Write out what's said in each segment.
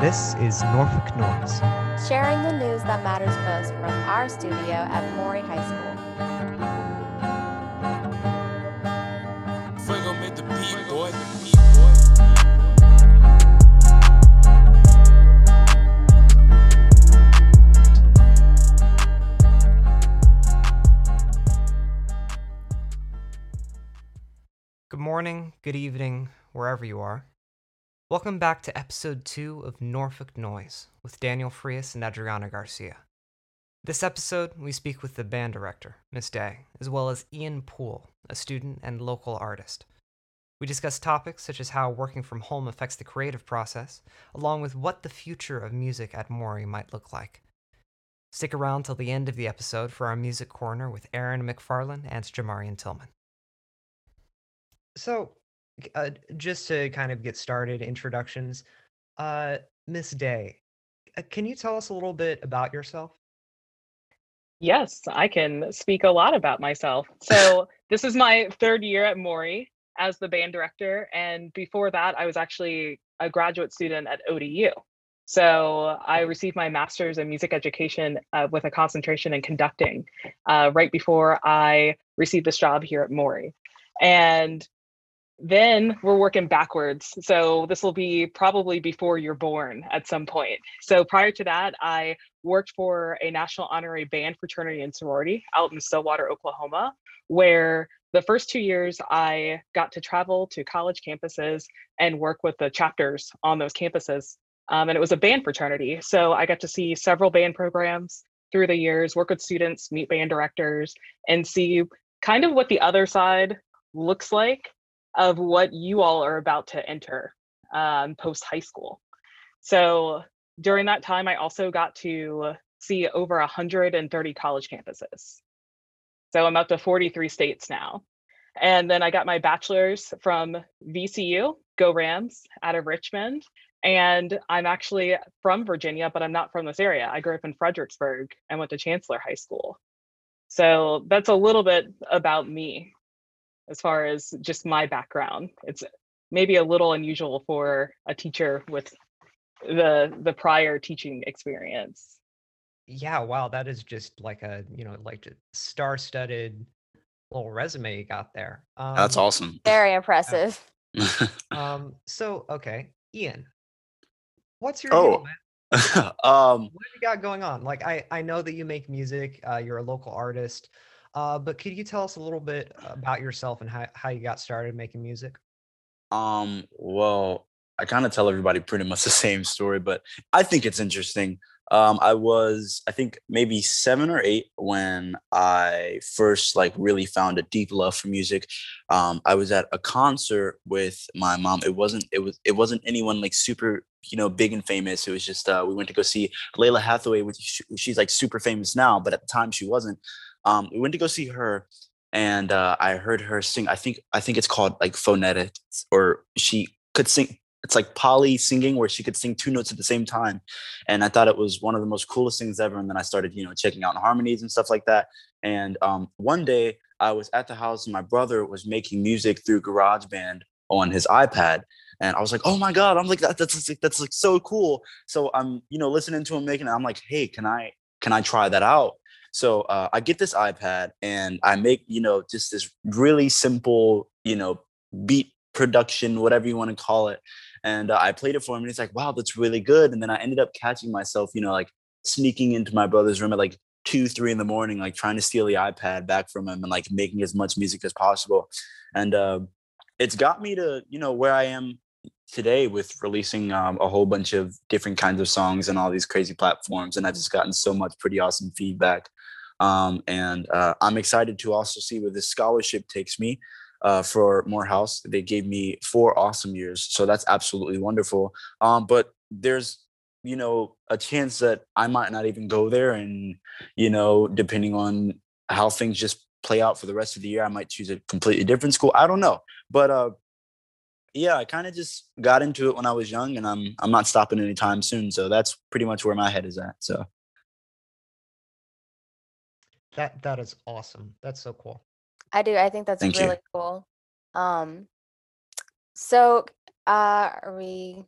This is Norfolk Noise. sharing the news that matters most from our studio at Maury High School. Fuego made the beat, boy. Good morning, good evening, wherever you are. Welcome back to episode 2 of Norfolk Noise with Daniel Frias and Adriana Garcia. This episode, we speak with the band director, Miss Day, as well as Ian Poole, a student and local artist. We discuss topics such as how working from home affects the creative process, along with what the future of music at Maury might look like. Stick around till the end of the episode for our music corner with Aaron McFarlane and Jamarian Tillman. So, uh, just to kind of get started, introductions. Uh, Miss Day, uh, can you tell us a little bit about yourself? Yes, I can speak a lot about myself. So, this is my third year at Maury as the band director. And before that, I was actually a graduate student at ODU. So, I received my master's in music education uh, with a concentration in conducting uh, right before I received this job here at Maury. And then we're working backwards. So this will be probably before you're born at some point. So prior to that, I worked for a national honorary band fraternity and sorority out in Stillwater, Oklahoma, where the first two years I got to travel to college campuses and work with the chapters on those campuses. Um, and it was a band fraternity. So I got to see several band programs through the years, work with students, meet band directors, and see kind of what the other side looks like of what you all are about to enter um, post high school. So during that time, I also got to see over 130 college campuses. So I'm up to 43 states now. And then I got my bachelor's from VCU, Go Rams, out of Richmond. And I'm actually from Virginia, but I'm not from this area. I grew up in Fredericksburg and went to Chancellor High School. So that's a little bit about me as far as just my background. It's maybe a little unusual for a teacher with the the prior teaching experience. Yeah, wow, that is just like a, you know, like star-studded little resume you got there. That's Um, awesome. Very impressive. Um, so okay, Ian, what's your oh, um, What have you got going on? Like, I I know that you make music. Uh, you're a local artist. Uh, but could you tell us a little bit about yourself and how how you got started making music? um, well, I kind of tell everybody pretty much the same story, but I think it's interesting. Um, I was, I think maybe seven or eight when I first like really found a deep love for music. Um, I was at a concert with my mom. It wasn't, it was, it wasn't anyone like super, you know, big and famous. It was just uh, we went to go see Lalah Hathaway, which sh- she's like super famous now, but at the time she wasn't. Um, we went to go see her, and uh, I heard her sing. I think I think it's called like phonetics, or she could sing. It's like poly singing, where she could sing two notes at the same time, and I thought it was one of the most coolest things ever. And then I started, you know, checking out harmonies and stuff like that. And um, one day I was at the house, and my brother was making music through GarageBand on his iPad, and I was like, "Oh my god!" I'm like, that, "That's like, that's like so cool." So I'm, you know, listening to him making it. I'm like, "Hey, can I can I try that out?" So uh, I get this iPad and I make, you know, just this really simple, you know, beat production, whatever you want to call it. And uh, I played it for him and he's like, wow, that's really good. And then I ended up catching myself, you know, like sneaking into my brother's room at like two, three in the morning, like trying to steal the iPad back from him and like making as much music as possible. And uh, it's got me to, you know, where I am today with releasing um, a whole bunch of different kinds of songs and all these crazy platforms. And I've just gotten so much pretty awesome feedback. Um, and uh, I'm excited to also see where this scholarship takes me uh, for Morehouse. They gave me four awesome years, so that's absolutely wonderful. Um, but there's you know a chance that I might not even go there, and you know depending on how things just play out for the rest of the year, I might choose a completely different school. I don't know, but uh, yeah, I kind of just got into it when I was young, and I'm I'm not stopping anytime soon. So that's pretty much where my head is at. So. That that is awesome. That's so cool. I do. I think that's Thank you. really cool. Um, so uh, are we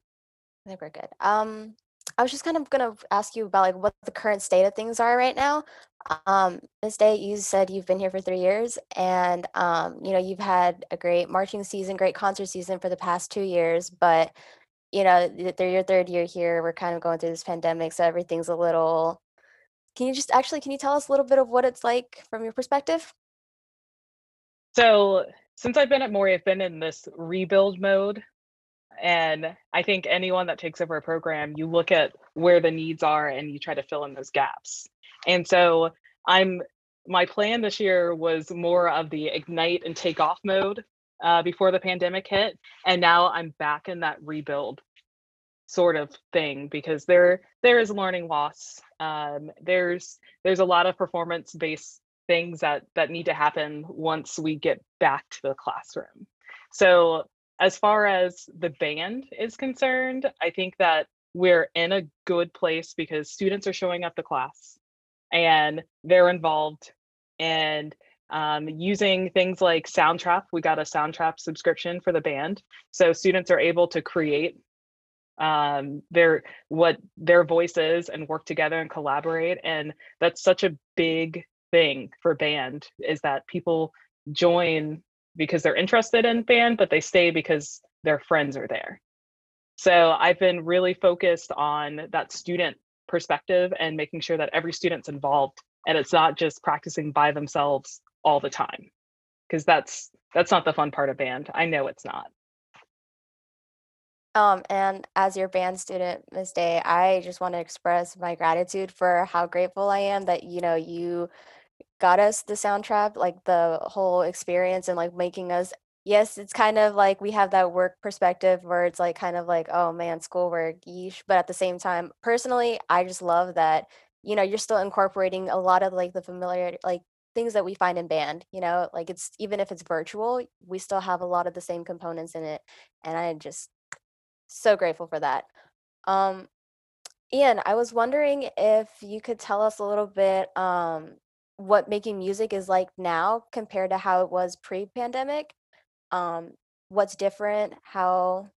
I think we're good. Um, I was just kind of gonna ask you about like what the current state of things are right now. Um, Ms. Day, you said you've been here for three years, and um, you know you've had a great marching season, great concert season for the past two years. But you know th- they're your third year here. We're kind of going through this pandemic, so everything's a little. Can you just actually can you tell us a little bit of what it's like from your perspective? So since I've been at Maury, I've been in this rebuild mode. And I think anyone that takes over a program, you look at where the needs are and you try to fill in those gaps. And so I'm my plan this year was more of the ignite and take off mode uh, before the pandemic hit. And now I'm back in that rebuild sort of thing because there there is learning loss. Um, there's there's a lot of performance based things that that need to happen once we get back to the classroom. So as far as the band is concerned, I think that we're in a good place because students are showing up to class and they're involved and um, using things like Soundtrap. We got a Soundtrap subscription for the band, so students are able to create um, their what their voices and work together and collaborate. And that's such a big thing for band is that people join because they're interested in band, but they stay because their friends are there. So I've been really focused on that student perspective and making sure that every student's involved and it's not just practicing by themselves all the time because that's that's not the fun part of band. I know it's not. Um, and as your band student, Miss Day, I just want to express my gratitude for how grateful I am that you know you got us the Soundtrap, like the whole experience and like making us yes, it's kind of like we have that work perspective where it's like kind of like, oh man, schoolwork, yeesh. But at the same time, personally, I just love that, you know, you're still incorporating a lot of like the familiar like things that we find in band, you know, like it's even if it's virtual, we still have a lot of the same components in it. And I just so grateful for that. Um, Ian, I was wondering if you could tell us a little bit um, what making music is like now compared to how it was pre-pandemic. Um, what's different? How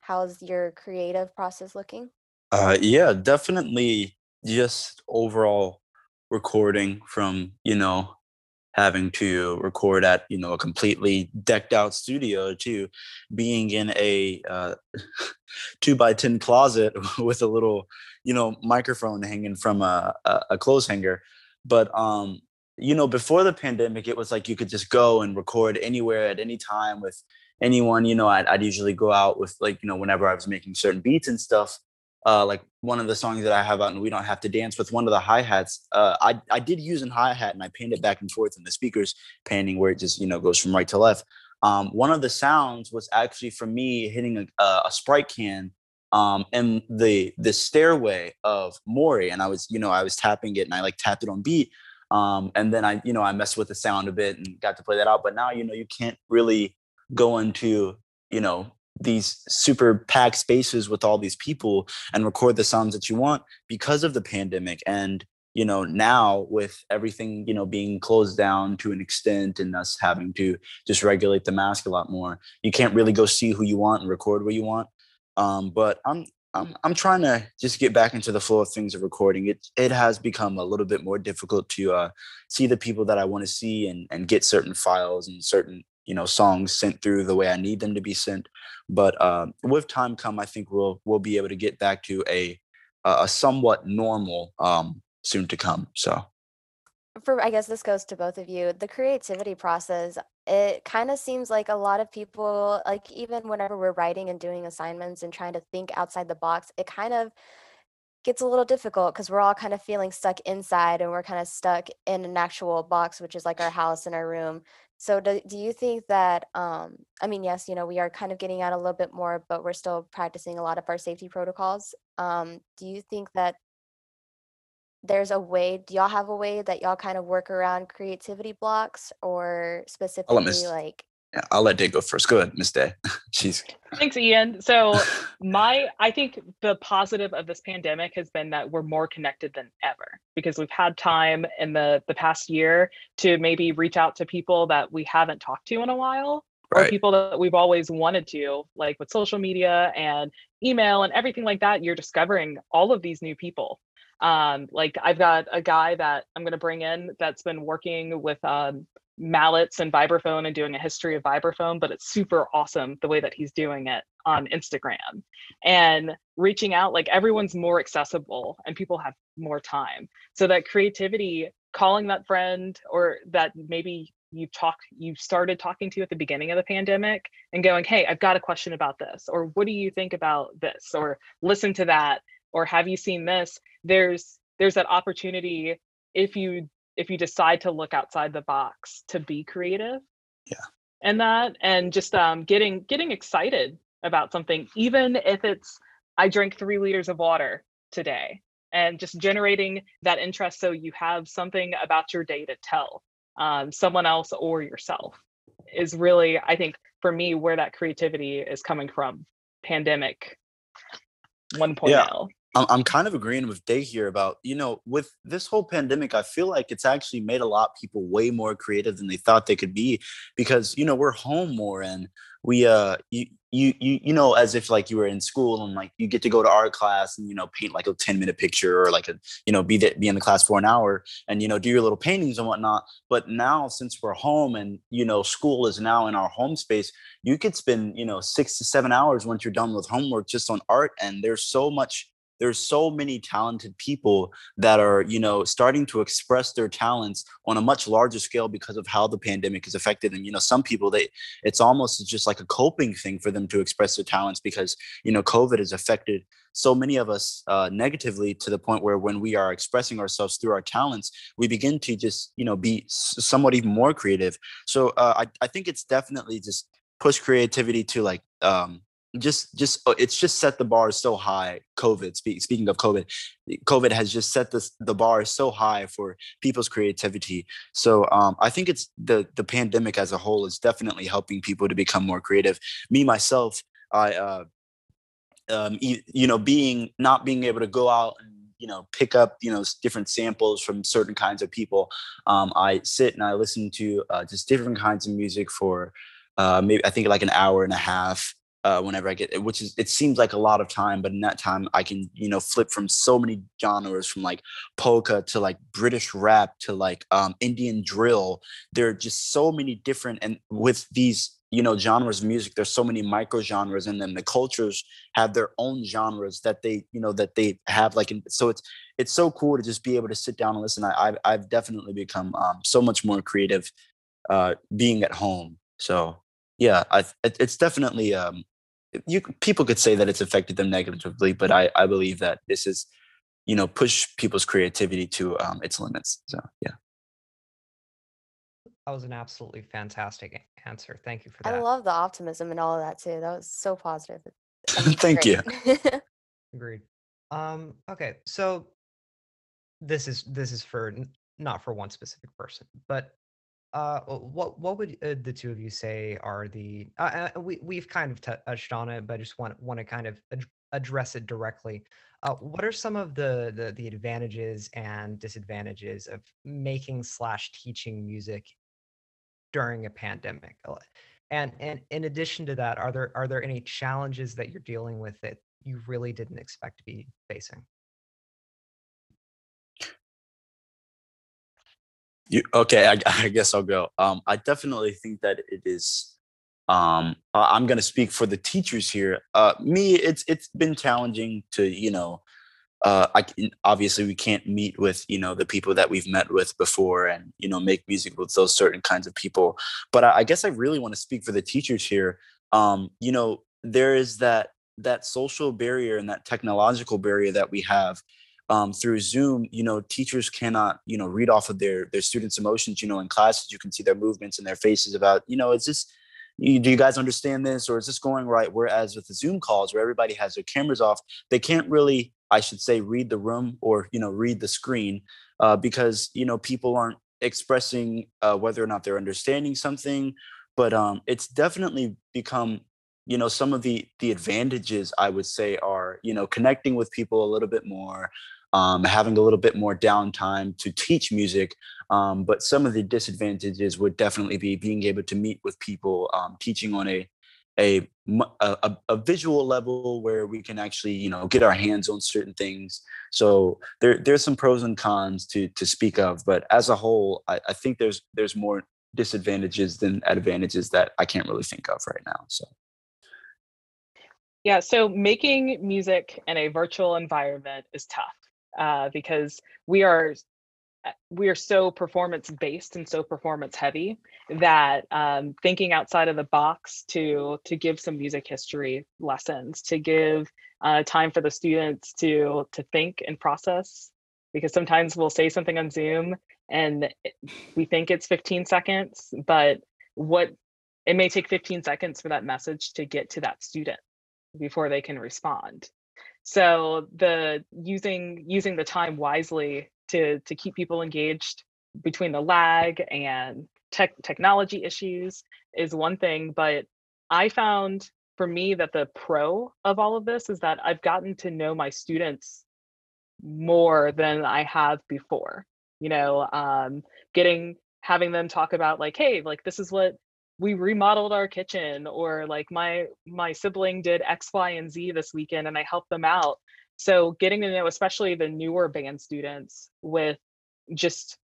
how's your creative process looking? Uh, yeah, definitely just overall recording from, you know, having to record at, you know, a completely decked out studio to being in a uh, two by 10 closet with a little, you know, microphone hanging from a, a, a clothes hanger. But, um, you know, before the pandemic, it was like you could just go and record anywhere at any time with anyone. You know, I'd, I'd usually go out with like, you know, whenever I was making certain beats and stuff uh, like one of the songs that I have out and we don't have to dance with one of the hi hats. Uh, I I did use a hi hat and I panned it back and forth in the speakers panning where it just you know goes from right to left. Um, one of the sounds was actually from me hitting a, a sprite can um, in the the stairway of Maury, and I was you know I was tapping it and I like tapped it on beat. Um, and then I, you know, I messed with the sound a bit and got to play that out. But now, you know, you can't really go into, you know, these super packed spaces with all these people and record the songs that you want because of the pandemic and you know now with everything you know being closed down to an extent and us having to just regulate the mask a lot more you can't really go see who you want and record where you want um, but i'm I'm, I'm trying to just get back into the flow of things of recording. It it has become a little bit more difficult to uh, see the people that I want to see and and get certain files and certain you know songs sent through the way I need them to be sent. But uh, with time come, I think we'll we'll be able to get back to a a somewhat normal um, soon to come. So For I guess this goes to both of you. The creativity process, it kind of seems like a lot of people, like even whenever we're writing and doing assignments and trying to think outside the box, it kind of gets a little difficult because we're all kind of feeling stuck inside and we're kind of stuck in an actual box, which is like our house and our room. So do, do you think that um I mean yes, you know, we are kind of getting out a little bit more, but we're still practicing a lot of our safety protocols. Um, do you think that there's a way, do y'all have a way that y'all kind of work around creativity blocks or specifically like I'll let Day go first. Go ahead, Miss Day. She's Thanks, Ian. So my I think the positive of this pandemic has been that we're more connected than ever because we've had time in the the past year to maybe reach out to people that we haven't talked to in a while or people that we've always wanted to, like with social media and email and everything like that, you're discovering all of these new people. Um, like I've got a guy that I'm going to bring in that's been working with um, mallets and vibraphone and doing a history of vibraphone, but it's super awesome the way that he's doing it on Instagram and reaching out. Like everyone's more accessible and people have more time. So that creativity, calling that friend or that maybe you talk you started talking to at the beginning of the pandemic and going hey i've got a question about this or what do you think about this or listen to that or have you seen this there's there's that opportunity if you if you decide to look outside the box to be creative yeah and that and just um getting getting excited about something even if it's i drank three liters of water today and just generating that interest so you have something about your day to tell um, someone else or yourself is really i think for me where that creativity is coming from pandemic 1.0 yeah. I'm kind of agreeing with Day here about, you know, with this whole pandemic, I feel like it's actually made a lot of people way more creative than they thought they could be because, you know, we're home more and we, uh, you, you, you, you know, as if like you were in school and like you get to go to art class and, you know, paint like a 10 minute picture or like a, you know, be that, be in the class for an hour and, you know, do your little paintings and whatnot. But now since we're home and, you know, school is now in our home space, you could spend, you know, six to seven hours once you're done with homework just on art. And there's so much there's so many talented people that are you know starting to express their talents on a much larger scale because of how the pandemic has affected them. You know some people they it's almost just like a coping thing for them to express their talents because you know covid has affected so many of us uh, negatively to the point where when we are expressing ourselves through our talents we begin to just you know be somewhat even more creative. So uh, I, I think it's definitely just push creativity to like um just just uh, it's just set the bar so high covid speak, speaking of covid covid has just set this the bar so high for people's creativity. So um, i think it's the the pandemic as a whole is definitely helping people to become more creative. Me myself i uh um, you, you know being not being able to go out and you know pick up you know different samples from certain kinds of people um, i sit and i listen to uh, just different kinds of music for uh, maybe i think like an hour and a half uh, whenever I get, which is it seems like a lot of time, but in that time I can you know flip from so many genres, from like polka to like British rap to like um, Indian drill. There are just so many different, and with these you know genres of music, there's so many micro genres in them. The cultures have their own genres that they you know that they have like, in, so it's it's so cool to just be able to sit down and listen. I, I've I've definitely become um, so much more creative uh, being at home. So yeah, I, it's definitely um, you people could say that it's affected them negatively, but I I believe that this is you know push people's creativity to um, its limits. So yeah. That was an absolutely fantastic answer. Thank you for that. I love the optimism and all of that too. That was so positive. Thank you. Agreed. Um, okay, so this is this is for not for one specific person, but uh, what what would uh, the two of you say are the? Uh, uh we we've kind of touched on it, but I just want want to kind of ad- address it directly. Uh, what are some of the, the the advantages and disadvantages of making slash teaching music during a pandemic? And and in addition to that, are there are there any challenges that you're dealing with that you really didn't expect to be facing? You okay? I, I guess I'll go. Um, I definitely think that it is. Um, I'm going to speak for the teachers here. Uh, me, it's it's been challenging to you know. Uh, I obviously we can't meet with you know the people that we've met with before, and you know make music with those certain kinds of people. But I, I guess I really want to speak for the teachers here. Um, you know, there is that that social barrier and that technological barrier that we have um, through Zoom, you know, teachers cannot, you know, read off of their their students' emotions. You know, in classes, you can see their movements and their faces about, you know, is this, you, do you guys understand this, or is this going right? Whereas with the Zoom calls, where everybody has their cameras off, they can't really, I should say, read the room or you know, read the screen uh, because you know people aren't expressing uh, whether or not they're understanding something. But um, it's definitely become you know some of the the advantages i would say are you know connecting with people a little bit more um, having a little bit more downtime to teach music. Um, but some of the disadvantages would definitely be being able to meet with people, um, teaching on a, a, a a visual level where we can actually you know get our hands on certain things. So there there's some pros and cons to to speak of, but as a whole, I, I think there's there's more disadvantages than advantages that I can't really think of right now. So. Yeah, so making music in a virtual environment is tough uh, because we are uh, we are so performance based and so performance heavy that um, thinking outside of the box to to give some music history lessons to give uh, time for the students to to think and process because sometimes we'll say something on zoom and we think it's 15 seconds but what it may take 15 seconds for that message to get to that student before they can respond. So the using using the time wisely to to keep people engaged between the lag and tech technology issues is one thing, but I found for me that the pro of all of this is that I've gotten to know my students more than I have before. You know, um, getting having them talk about like, hey, like this is what we remodeled our kitchen or like my my sibling did x y and z this weekend and i helped them out. So getting to know especially the newer band students with just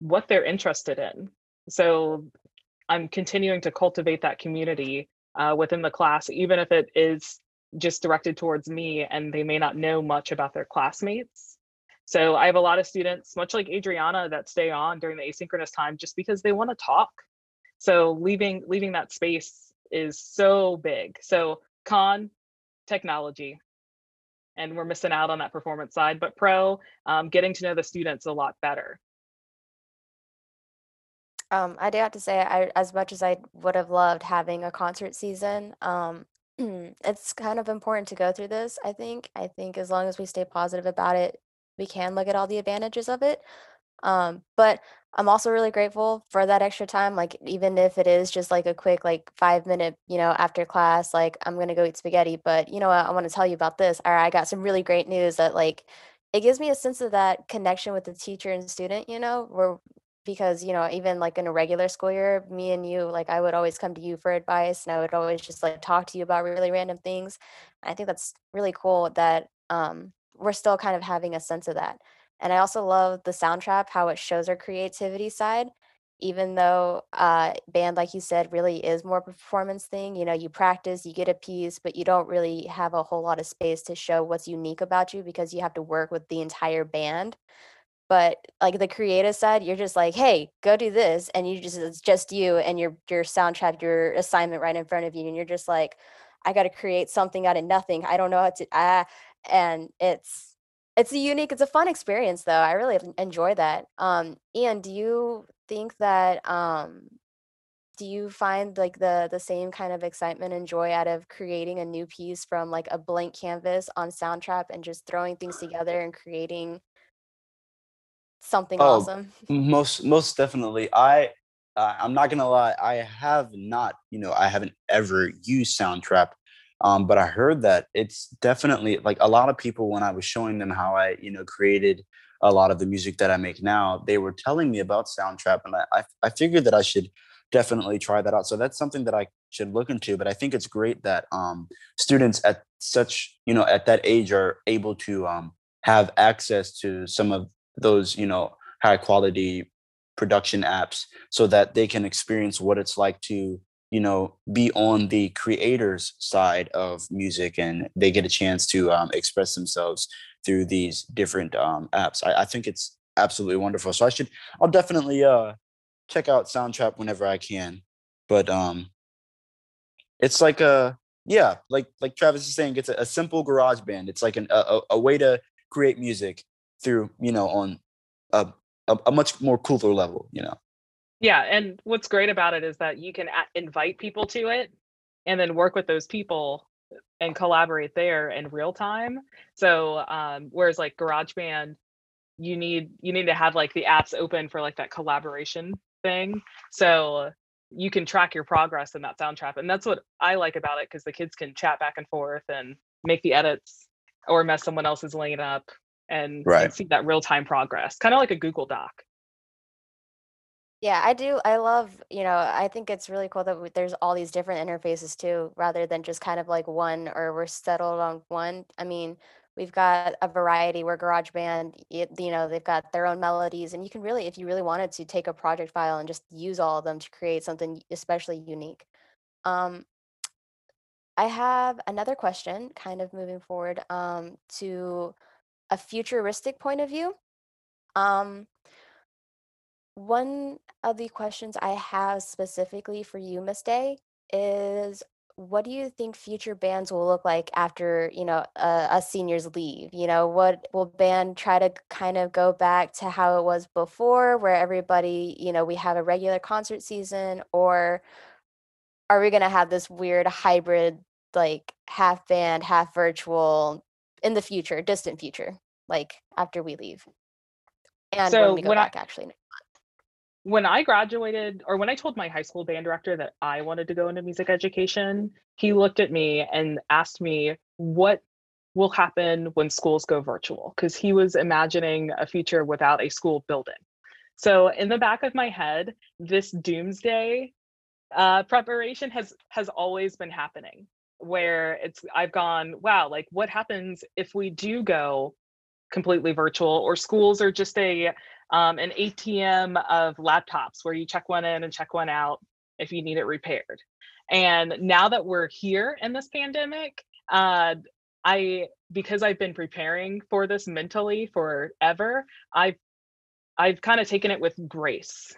what they're interested in. So i'm continuing to cultivate that community uh, within the class even if it is just directed towards me and they may not know much about their classmates. So i have a lot of students much like adriana that stay on during the asynchronous time just because they want to talk so leaving leaving that space is so big. So con technology, and we're missing out on that performance side. But pro, um, getting to know the students a lot better. Um, I do have to say, I as much as I would have loved having a concert season, um, it's kind of important to go through this. I think. I think as long as we stay positive about it, we can look at all the advantages of it. Um, but I'm also really grateful for that extra time. Like, even if it is just like a quick, like five minute, you know, after class, like I'm going to go eat spaghetti. But, you know, I, I want to tell you about this. Or I got some really great news that, like, it gives me a sense of that connection with the teacher and student, you know, where because, you know, even like in a regular school year, me and you, like, I would always come to you for advice and I would always just like talk to you about really random things. I think that's really cool that um, we're still kind of having a sense of that. And I also love the Soundtrap, how it shows our creativity side, even though uh, band, like you said, really is more performance thing. You know, you practice, you get a piece, but you don't really have a whole lot of space to show what's unique about you because you have to work with the entire band. But like the creative side, you're just like, hey, go do this, and you just it's just you and your your Soundtrap, your assignment right in front of you, and you're just like, I got to create something out of nothing. I don't know how to ah, and it's it's a unique it's a fun experience though i really enjoy that um ian do you think that um do you find like the the same kind of excitement and joy out of creating a new piece from like a blank canvas on soundtrap and just throwing things together and creating something Oh, awesome most most definitely. I uh, I'm not gonna lie. I have not, you know, I haven't ever used Soundtrap, um, but I heard that it's definitely like a lot of people when I was showing them how I, you know, created a lot of the music that I make now, they were telling me about Soundtrap, and I I, I figured that I should definitely try that out. So that's something that I should look into. But I think it's great that um, students at such, you know, at that age are able to um, have access to some of those, you know, high quality production apps so that they can experience what it's like to you know be on the creators side of music and they get a chance to um, express themselves through these different um, apps I, I think it's absolutely wonderful. So i should i'll definitely uh check out soundtrap whenever i can but um it's like a yeah like like travis is saying it's a, a simple GarageBand. It's like an, a, a way to create music through you know on a, a, a much more cooler level you know Yeah, and what's great about it is that you can invite people to it and then work with those people and collaborate there in real time. So um, whereas like GarageBand, you need you need to have like the apps open for like that collaboration thing. So you can track your progress in that Soundtrap. And that's what I like about it because the kids can chat back and forth and make the edits or mess someone else's lane up and, Right. and see that real time progress, kind of like a Google Doc. Yeah, I do. I love, you know, I think it's really cool that there's all these different interfaces too, rather than just kind of like one or we're settled on one. I mean, we've got a variety where GarageBand, it, you know, they've got their own melodies, and you can really, if you really wanted to, take a project file and just use all of them to create something especially unique. Um, I have another question, kind of moving forward um, to a futuristic point of view. Um, one of the questions I have specifically for you, Miss Day, is what do you think future bands will look like after, you know, uh, us seniors leave? You know, what will band try to kind of go back to how it was before, where everybody, you know, we have a regular concert season, or are we gonna have this weird hybrid, like half band, half virtual in the future, distant future, like after we leave? And when So we go when I- back, actually. When I graduated, or when I told my high school band director that I wanted to go into music education, he looked at me and asked me, What will happen when schools go virtual? Because he was imagining a future without a school building. So, in the back of my head, this doomsday uh, preparation has has always been happening where it's I've gone, wow, like what happens if we do go completely virtual or schools are just a um, an ATM of laptops where you check one in and check one out if you need it repaired. And now that we're here in this pandemic, uh, I because I've been preparing for this mentally forever, I've I've kind of taken it with grace,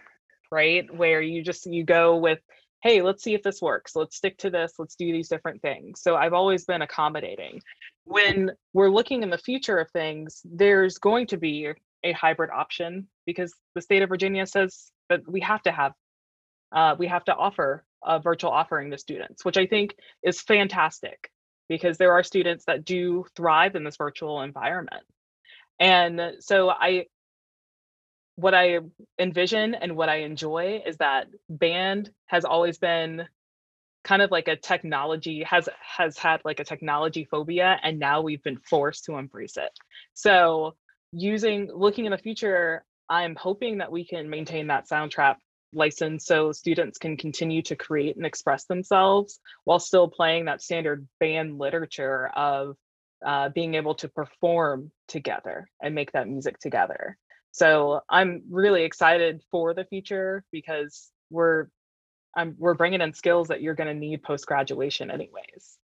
right? Where you just you go with, hey, let's see if this works. Let's stick to this. Let's do these different things. So I've always been accommodating. When we're looking in the future of things, there's going to be a hybrid option because the state of Virginia says that we have to have uh, we have to offer a virtual offering to students, which I think is fantastic because there are students that do thrive in this virtual environment. And so I what I envision and what I enjoy is that band has always been kind of like a technology has has had like a technology phobia and now we've been forced to embrace it. So using looking in the future, I'm hoping that we can maintain that Soundtrap license so students can continue to create and express themselves while still playing that standard band literature of uh, being able to perform together and make that music together. So I'm really excited for the future because we're I'm, we're bringing in skills that you're going to need post graduation anyways.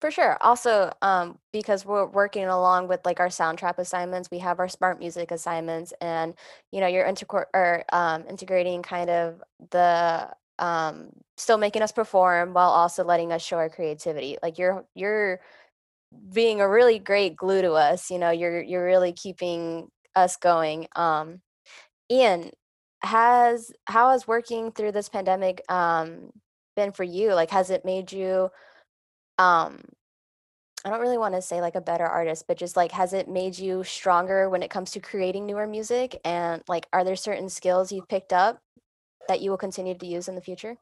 For sure. Also, um, because we're working along with like our Soundtrap assignments, we have our SmartMusic assignments, and you know, you're integr- or um, integrating kind of the um, still making us perform while also letting us show our creativity. Like you're you're being a really great glue to us. You know, you're you're really keeping us going. Um, Ian, has how has working through this pandemic um, been for you? Like, has it made you um I don't really want to say like a better artist, but just like has it made you stronger when it comes to creating newer music? And like are there certain skills you've picked up that you will continue to use in the future?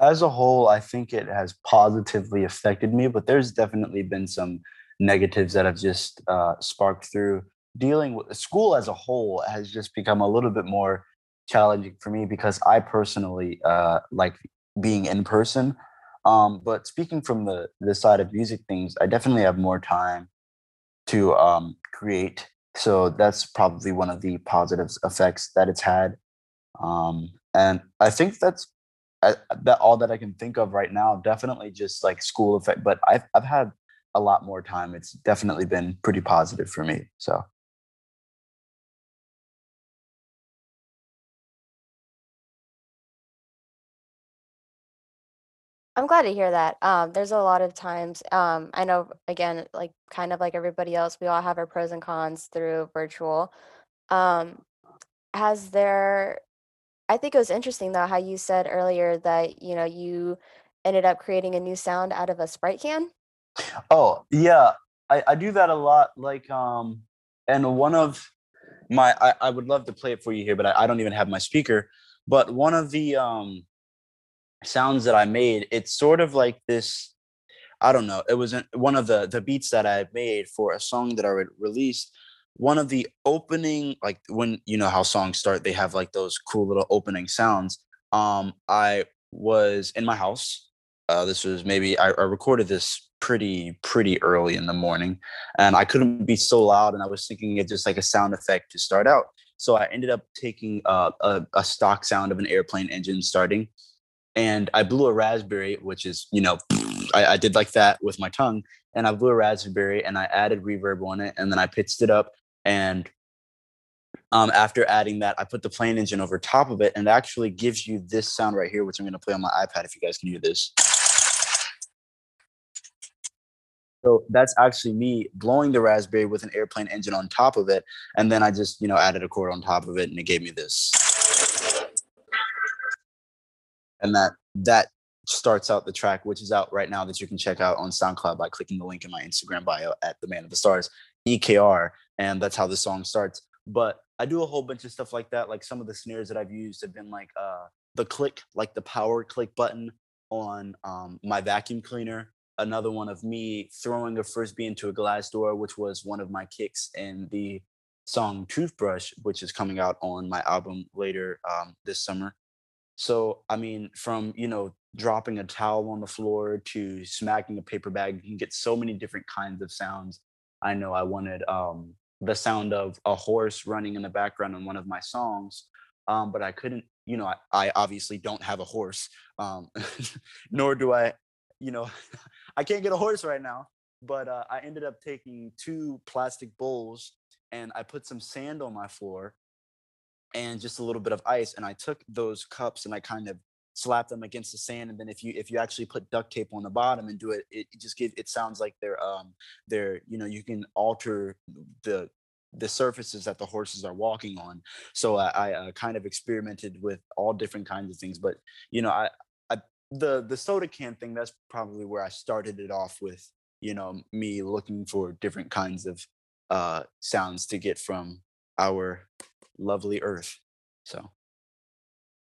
as a whole, I think it has positively affected me, but there's definitely been some negatives that have just uh, sparked through. Dealing with school as a whole has just become a little bit more challenging for me because I personally uh, like being in person. Um, but speaking from the the side of music things, I definitely have more time to um, create. So that's probably one of the positive effects that it's had. Um, and I think that's I, that all that I can think of right now. Definitely just like school effect, but I've I've had a lot more time. It's definitely been pretty positive for me. So I'm glad to hear that. Um, there's a lot of times, um, I know, again, like kind of like everybody else, we all have our pros and cons through virtual. Um, has there, I think it was interesting though how you said earlier that, you know, you ended up creating a new sound out of a Sprite can. oh yeah, I, I do that a lot. Like um, and one of my I, I would love to play it for you here, but I, I don't even have my speaker. But one of the um sounds that I made, it's sort of like this. I don't know. It was one of the the beats that I made for a song that I re- released. One of the opening, like when you know how songs start, they have like those cool little opening sounds. Um, I was in my house. Uh, this was maybe I, I recorded this pretty pretty early in the morning, and I couldn't be so loud, and I was thinking it just like a sound effect to start out. So I ended up taking uh, a, a stock sound of an airplane engine starting, and I blew a raspberry, which is you know I, I did like that with my tongue, and I blew a raspberry and I added reverb on it, and then I pitched it up, and um, after adding that, I put the plane engine over top of it, and it actually gives you this sound right here, which I'm going to play on my iPad if you guys can hear this. So that's actually me blowing the raspberry with an airplane engine on top of it, and then I just you know added a chord on top of it, and it gave me this. And that that starts out the track, which is out right now that you can check out on SoundCloud by clicking the link in my Instagram bio at the Man of the Stars, EKR, and that's how the song starts. But I do a whole bunch of stuff like that. Like some of the snares that I've used have been like uh, the click, like the power click button on um, my vacuum cleaner. Another one of me throwing a frisbee into a glass door, which was one of my kicks in the song Toothbrush, which is coming out on my album later um, this summer. So, I mean, from, you know, dropping a towel on the floor to smacking a paper bag, you can get so many different kinds of sounds. I know I wanted um, the sound of a horse running in the background on one of my songs, um, but I couldn't, you know, I, I obviously don't have a horse, um, nor do I, you know, I can't get a horse right now. But uh, I ended up taking two plastic bowls and I put some sand on my floor and just a little bit of ice and i took those cups and i kind of slapped them against the sand and then if you if you actually put duct tape on the bottom and do it it, it just gives it sounds like they're um they're you know you can alter the the surfaces that the horses are walking on. So i, I uh, kind of experimented with all different kinds of things but you know i i the the soda can thing that's probably where i started it off with you know me looking for different kinds of uh sounds to get from our lovely earth. So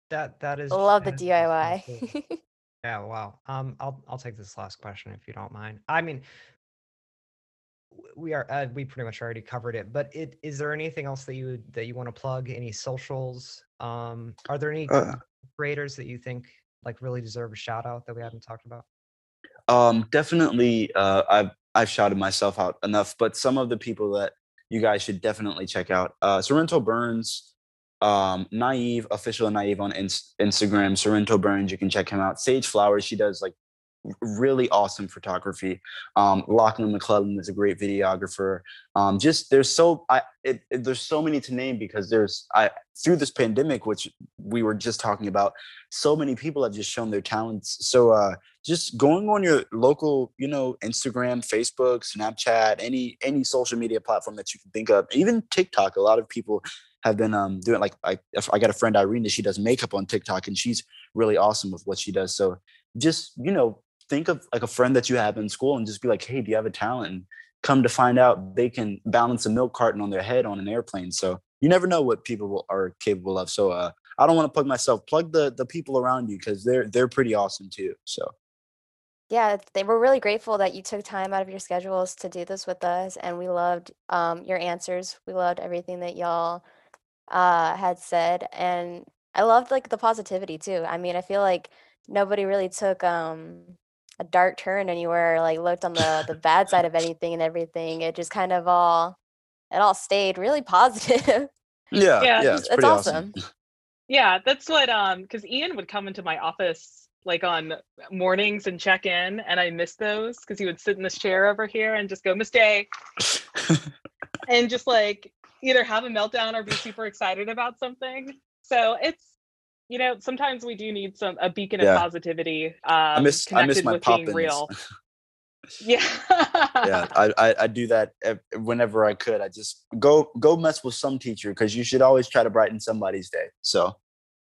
That that is Love the that is just so DIY. Yeah, wow. Um, I'll I'll take this last question if you don't mind. I mean, we are uh, we pretty much already covered it, but it is there anything else that you that you want to plug? Any socials? Um, are there any uh, creators that you think like really deserve a shout out that we haven't talked about? um definitely uh I've I've shouted myself out enough, but some of the people that you guys should definitely check out. Uh Sorrento Burns, um, Naive, official naive on Inst- Instagram, Sorrento Burns, you can check him out. Sage Flowers, she does like really awesome photography. Um, Lachlan McClellan is a great videographer. Um, just there's so I it, it- there's so many to name because there's I through this pandemic, which we were just talking about, so many people have just shown their talents. So uh, just going on your local, you know, Instagram, Facebook, Snapchat, any any social media platform that you can think of, even TikTok. A lot of people have been um doing like I I got a friend Irene that she does makeup on TikTok and she's really awesome with what she does. So just you know think of like a friend that you have in school and just be like, hey, do you have a talent? And come to find out they can balance a milk carton on their head on an airplane. So you never know what people are capable of. So uh, I don't want to plug myself. Plug the the people around you because they're they're pretty awesome too. So yeah, they were really grateful that you took time out of your schedules to do this with us, and we loved um, your answers. We loved everything that y'all uh, had said, and I loved like the positivity too. I mean, I feel like nobody really took um, a dark turn anywhere, or, like looked on the the bad side of anything and everything. It just kind of all it all stayed really positive. yeah, Yeah, yeah, it's, it's it's awesome. awesome. Yeah, that's what um because Ian would come into my office like on mornings and check in and I missed those because he would sit in this chair over here and just go, Miss Day, and just like either have a meltdown or be super excited about something. So it's you know, sometimes we do need some a beacon Yeah. of positivity um I miss I miss my with pop real. Yeah. yeah, I, I I do that whenever I could. I just go go mess with some teacher because you should always try to brighten somebody's day. So,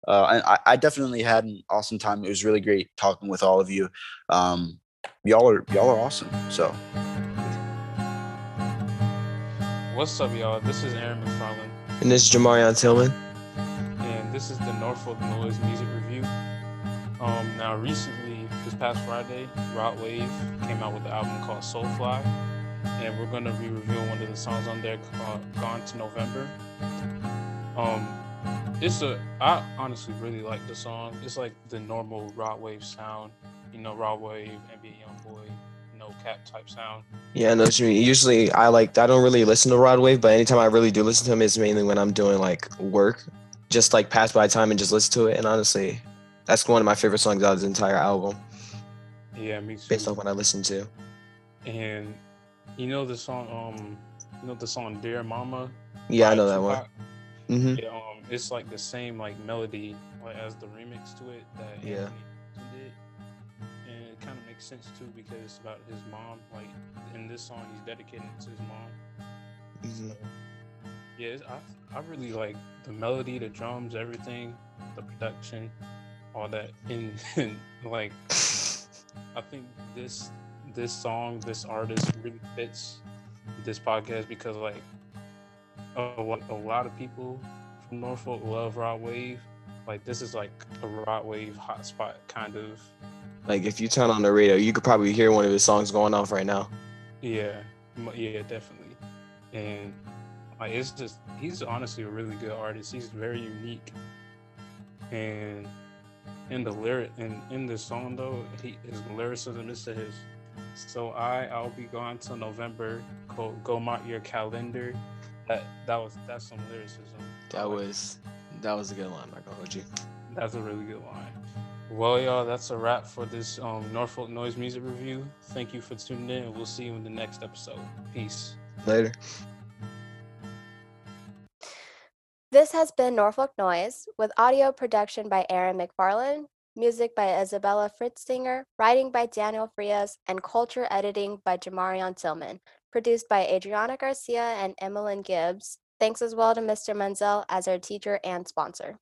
uh, and I, I definitely had an awesome time. It was really great talking with all of you. Um, y'all are y'all are awesome. So, What's up, y'all? This is Aaron McFarland, And this is Jamarion Tillman. This is the Norfolk Noise Music Review. Um, now, recently, this past Friday, Rod Wave came out with the album called Soulfly, and we're gonna be reviewing one of the songs on there called "Gone to November." Um, it's a I honestly really like the song. It's like the normal Rod Wave sound, you know, Rod Wave, NBA YoungBoy, no cap type sound. Yeah, I know what you mean. Usually, I like I don't really listen to Rod Wave, but anytime I really do listen to him, it's mainly when I'm doing like work, just like pass by time and just listen to it. And honestly, that's one of my favorite songs out of the entire album, Yeah, me too. based on what I listen to. And you know the song, um, you know the song "Dear Mama." Yeah, I know that one. Tupac? hmm Yeah, um, it's like the same like melody like as the remix to it that Yeah. Anthony did, and it kind of makes sense too because it's about his mom. Like in this song, he's dedicating it to his mom. hmm So, yeah, I I really like the melody, the drums, everything, the production, all that. And, and like I think this this song, this artist really fits this podcast because like a, a lot of people from Norfolk love Rod Wave. Like this is like a Rod Wave hotspot kind of. Like if you turn on the radio, you could probably hear one of his songs going off right now. Yeah, yeah, definitely. And like it's just he's honestly a really good artist. He's very unique. And in the lyric and in this song though, he his lyricism is to his so I I'll be gone till November. Go go mark your calendar. That that was that's some lyricism. That was that was a good line. Not gonna hold you. That's a really good line. Well, y'all, that's a wrap for this um, Norfolk Noise Music Review. Thank you for tuning in, and we'll see you in the next episode. Peace. Later. This has been Norfolk Noise with audio production by Aaron McFarland, music by Isabella Fritzsinger, writing by Daniel Frias, and culture editing by Jamarion Tillman. Produced by Adriana Garcia and Emmeline Gibbs. Thanks as well to Mr. Menzel as our teacher and sponsor.